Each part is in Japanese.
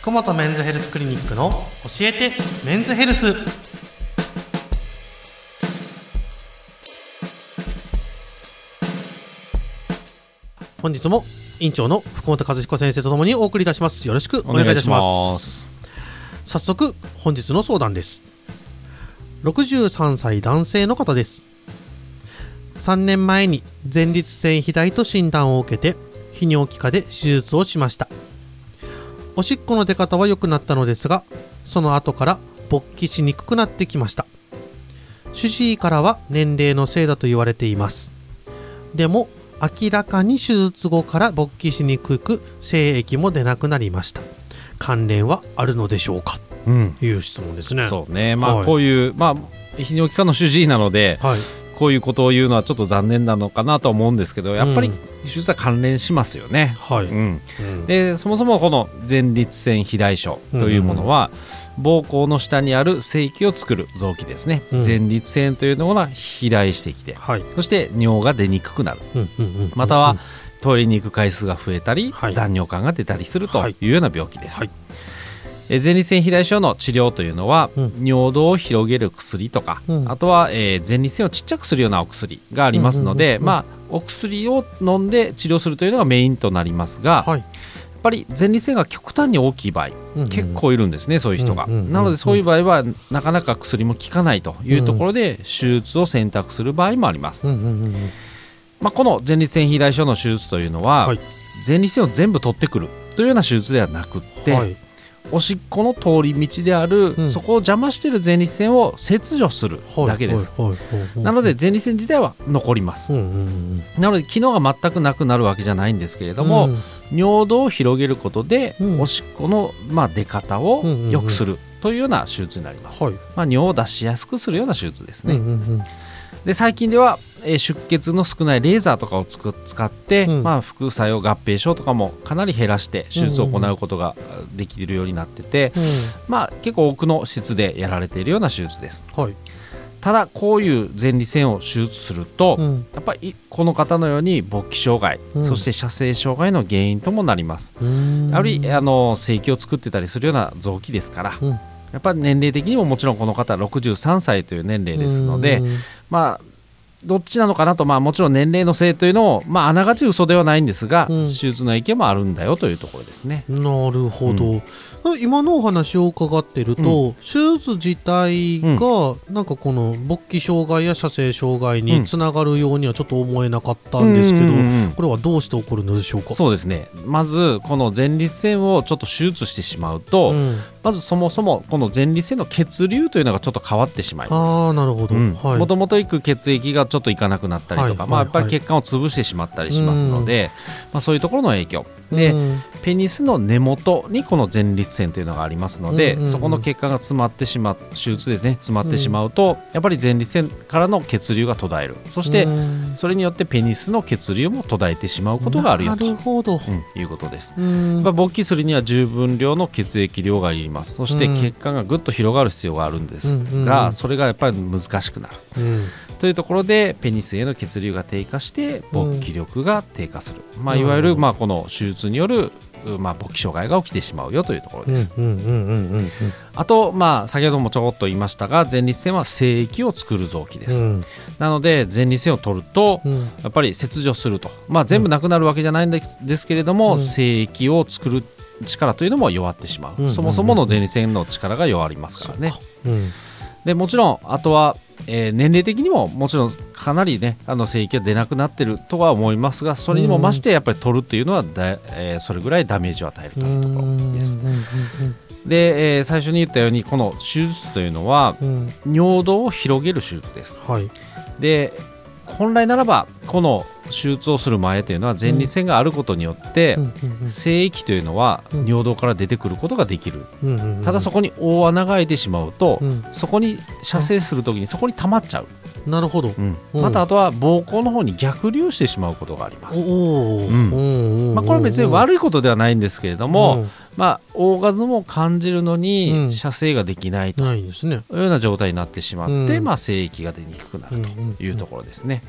福本メンズヘルスクリニックの教えてメンズヘルス。本日も院長の福本和彦先生とともにお送りいたします。よろしくお願いいたします。早速本日の相談です。63歳男性の方です。3年前に前立腺肥大と診断を受けて泌尿器科で手術をしましたおしっこの出方は良くなったのですがその後から勃起しにくくなってきました。主治医からは年齢のせいだと言われています。でも明らかに手術後から勃起しにくく精液も出なくなりました。関連はあるのでしょうか？うん、という質問ですね。そうね。まあ、はい。こういうまあ泌尿器科の主治医なのではいこういうことを言うのはちょっと残念なのかなと思うんですけどやっぱりうん手術は関連しますよね。はい、うん、うん。でそもそもこの前立腺肥大症というものは、膀胱の下にある精液を作る臓器ですね、うん。前立腺というのが肥大してきてはい、そして尿が出にくくなる。うんうんうん。またはトイレに行く回数が増えたり、はい。残尿感が出たりするとはい。いうような病気です、はいえ前立腺肥大症の治療というのは、うん。尿道を広げる薬とか、うん。あとは、えー前立腺をちっちゃくするようなお薬がありますので、まあ、お薬を飲んで治療するというのがメインとなりますが、はい、やっぱり前立腺が極端に大きい場合、うんうん結構いるんですねそういう人が、うんうんうんうん。なのでそういう場合はなかなか薬も効かないというところで手術を選択する場合もあります、うんうんうんうん。まあ、この前立腺肥大症の手術というのは、はい。前立腺を全部取ってくるというような手術ではなくって、はいおしっこの通り道である、うん。そこを邪魔している前立腺を切除するはいだけです、なので前立腺自体は残ります、なので機能が全くなくなるわけじゃないんですけれども、うん。尿道を広げることで、うん。おしっこの、まあ、出方を良くするというような手術になります、はい。まあ、尿を出しやすくするような手術ですね、で最近では、えー出血の少ないレーザーとかをつく使って、うん。まあ、副作用合併症とかもかなり減らして手術を行うことができるようになってて、まあ、結構多くの施設でやられているような手術です。はい。ただこういう前立腺を手術すると、うん。やっぱりこの方のように勃起障害、うん。そして射精障害の原因ともなります。うん。やはりあの精液を作ってたりするような臓器ですから、うん。やっぱり年齢的にももちろんこの方は63歳という年齢ですので、うんまあどっちなのかなと、まあ、もちろん年齢のせいというのも、まあ、あながち嘘ではないんですが、うん。手術の影響もあるんだよというところですね。なるほど、今のお話を伺ってると、手術自体がなんかこの勃起障害や射精障害につながるようにはちょっと思えなかったんですけど、うんうんうんこれはどうして起こるのでしょうか？そうですね。まずこの前立腺をちょっと手術してしまうと、んまずそもそもこの前立腺の血流というのがちょっと変わってしまいます。ああなるほど、はい。もともと行く血液がちょっと行かなくなったりとか、はい。まあ、やっぱりはい。血管を潰してしまったりしますので、まあ、そういうところの影響で、うん。ペニスの根元にこの前立腺というのがありますので、うんうんうん。そこの血管が詰まってしまう手術ですね詰まってしまうと、やっぱり前立腺からの血流が途絶える。そして、うん。それによってペニスの血流も途絶えてしまうことがあるよと、なるほど、うんいうことです。うん。やっぱ勃起するには十分量の血液量がいります。そしてうん。血管がぐっと広がる必要があるんですうんうんが、うん。それがやっぱり難しくなる。うん。というところでペニスへの血流が低下して勃起力が低下する、まあ、いわゆるまあこの手術によるまあ勃起障害が起きてしまうよというところうんです、あとまあ先ほどもちょこっと言いましたが前立腺は精液を作る臓器です、うん。なので前立腺を取るとうん。やっぱり切除すると、まあ、全部なくなるわけじゃないんですけれども、うん。精液を作る力というのも弱ってしまう、うんそもそもの前立腺の力が弱りますからね。うん。でもちろんあとは、えー年齢的にももちろんかなりねあの精液が出なくなってるとは思いますがそれにも増してやっぱり取るっていうのはだ、えーそれぐらいダメージを与えるというところです。で、えー最初に言ったようにこの手術というのはうん。うん尿道を広げる手術です。はい。で本来ならばこの手術をする前というのは前立腺があることによって、精液というのはうん。尿道から出てくることができる、ただそこに大穴が開いてしまうと、うん。そこに射精するときにそこに溜まっちゃう、なるほど。またあとは膀胱の方に逆流してしまうことがあります、まあ、これは別に悪いことではないんですけれども、まあ、オーガズムを感じるのうにん。射精ができないとないうような状態になってしまって、うん。まあ、精液が出にくくなるうんというところですね。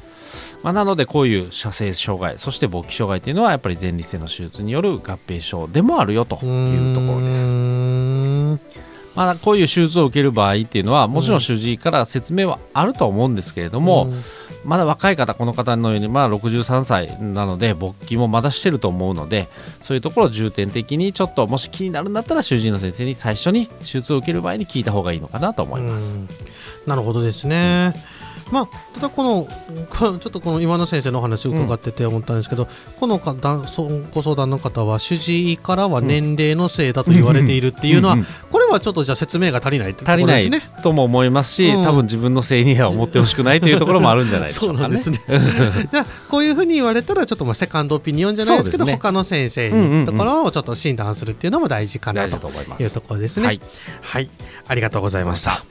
まあ、なのでこういう射精障害そして勃起障害というのはやっぱり前立腺の手術による合併症でもあるよというところです。す。まあ、こういう手術を受ける場合っていうのはもちろん主治医から説明はあると思うんですけれども、まだ若い方この方のように、まあ、63歳なので勃起もまだしてると思うのでそういうところを重点的にちょっともし気になるんだったら主治医の先生に最初に手術を受ける場合に聞いた方がいいのかなと思います。うんなるほどですね。まあ、ただこのこちょっとこの今の先生のお話を伺ってて思ったんですけど、この方そご相談の方は主治医からは年齢のせいだと言われているっていうのは、うんうんこれはちょっとじゃあ説明が足りないってとこ足りない。とも思いますし、うん多分自分のせいには思ってほしくないというところもあるんじゃないでしそょうかね。うなんですね。じゃあこういうふうに言われたらちょっとまあセカンドオピニオンじゃないですけどすね他の先生のところをちょっと診断するっていうのも大事かなと。いうところですね。はい、はい、ありがとうございました。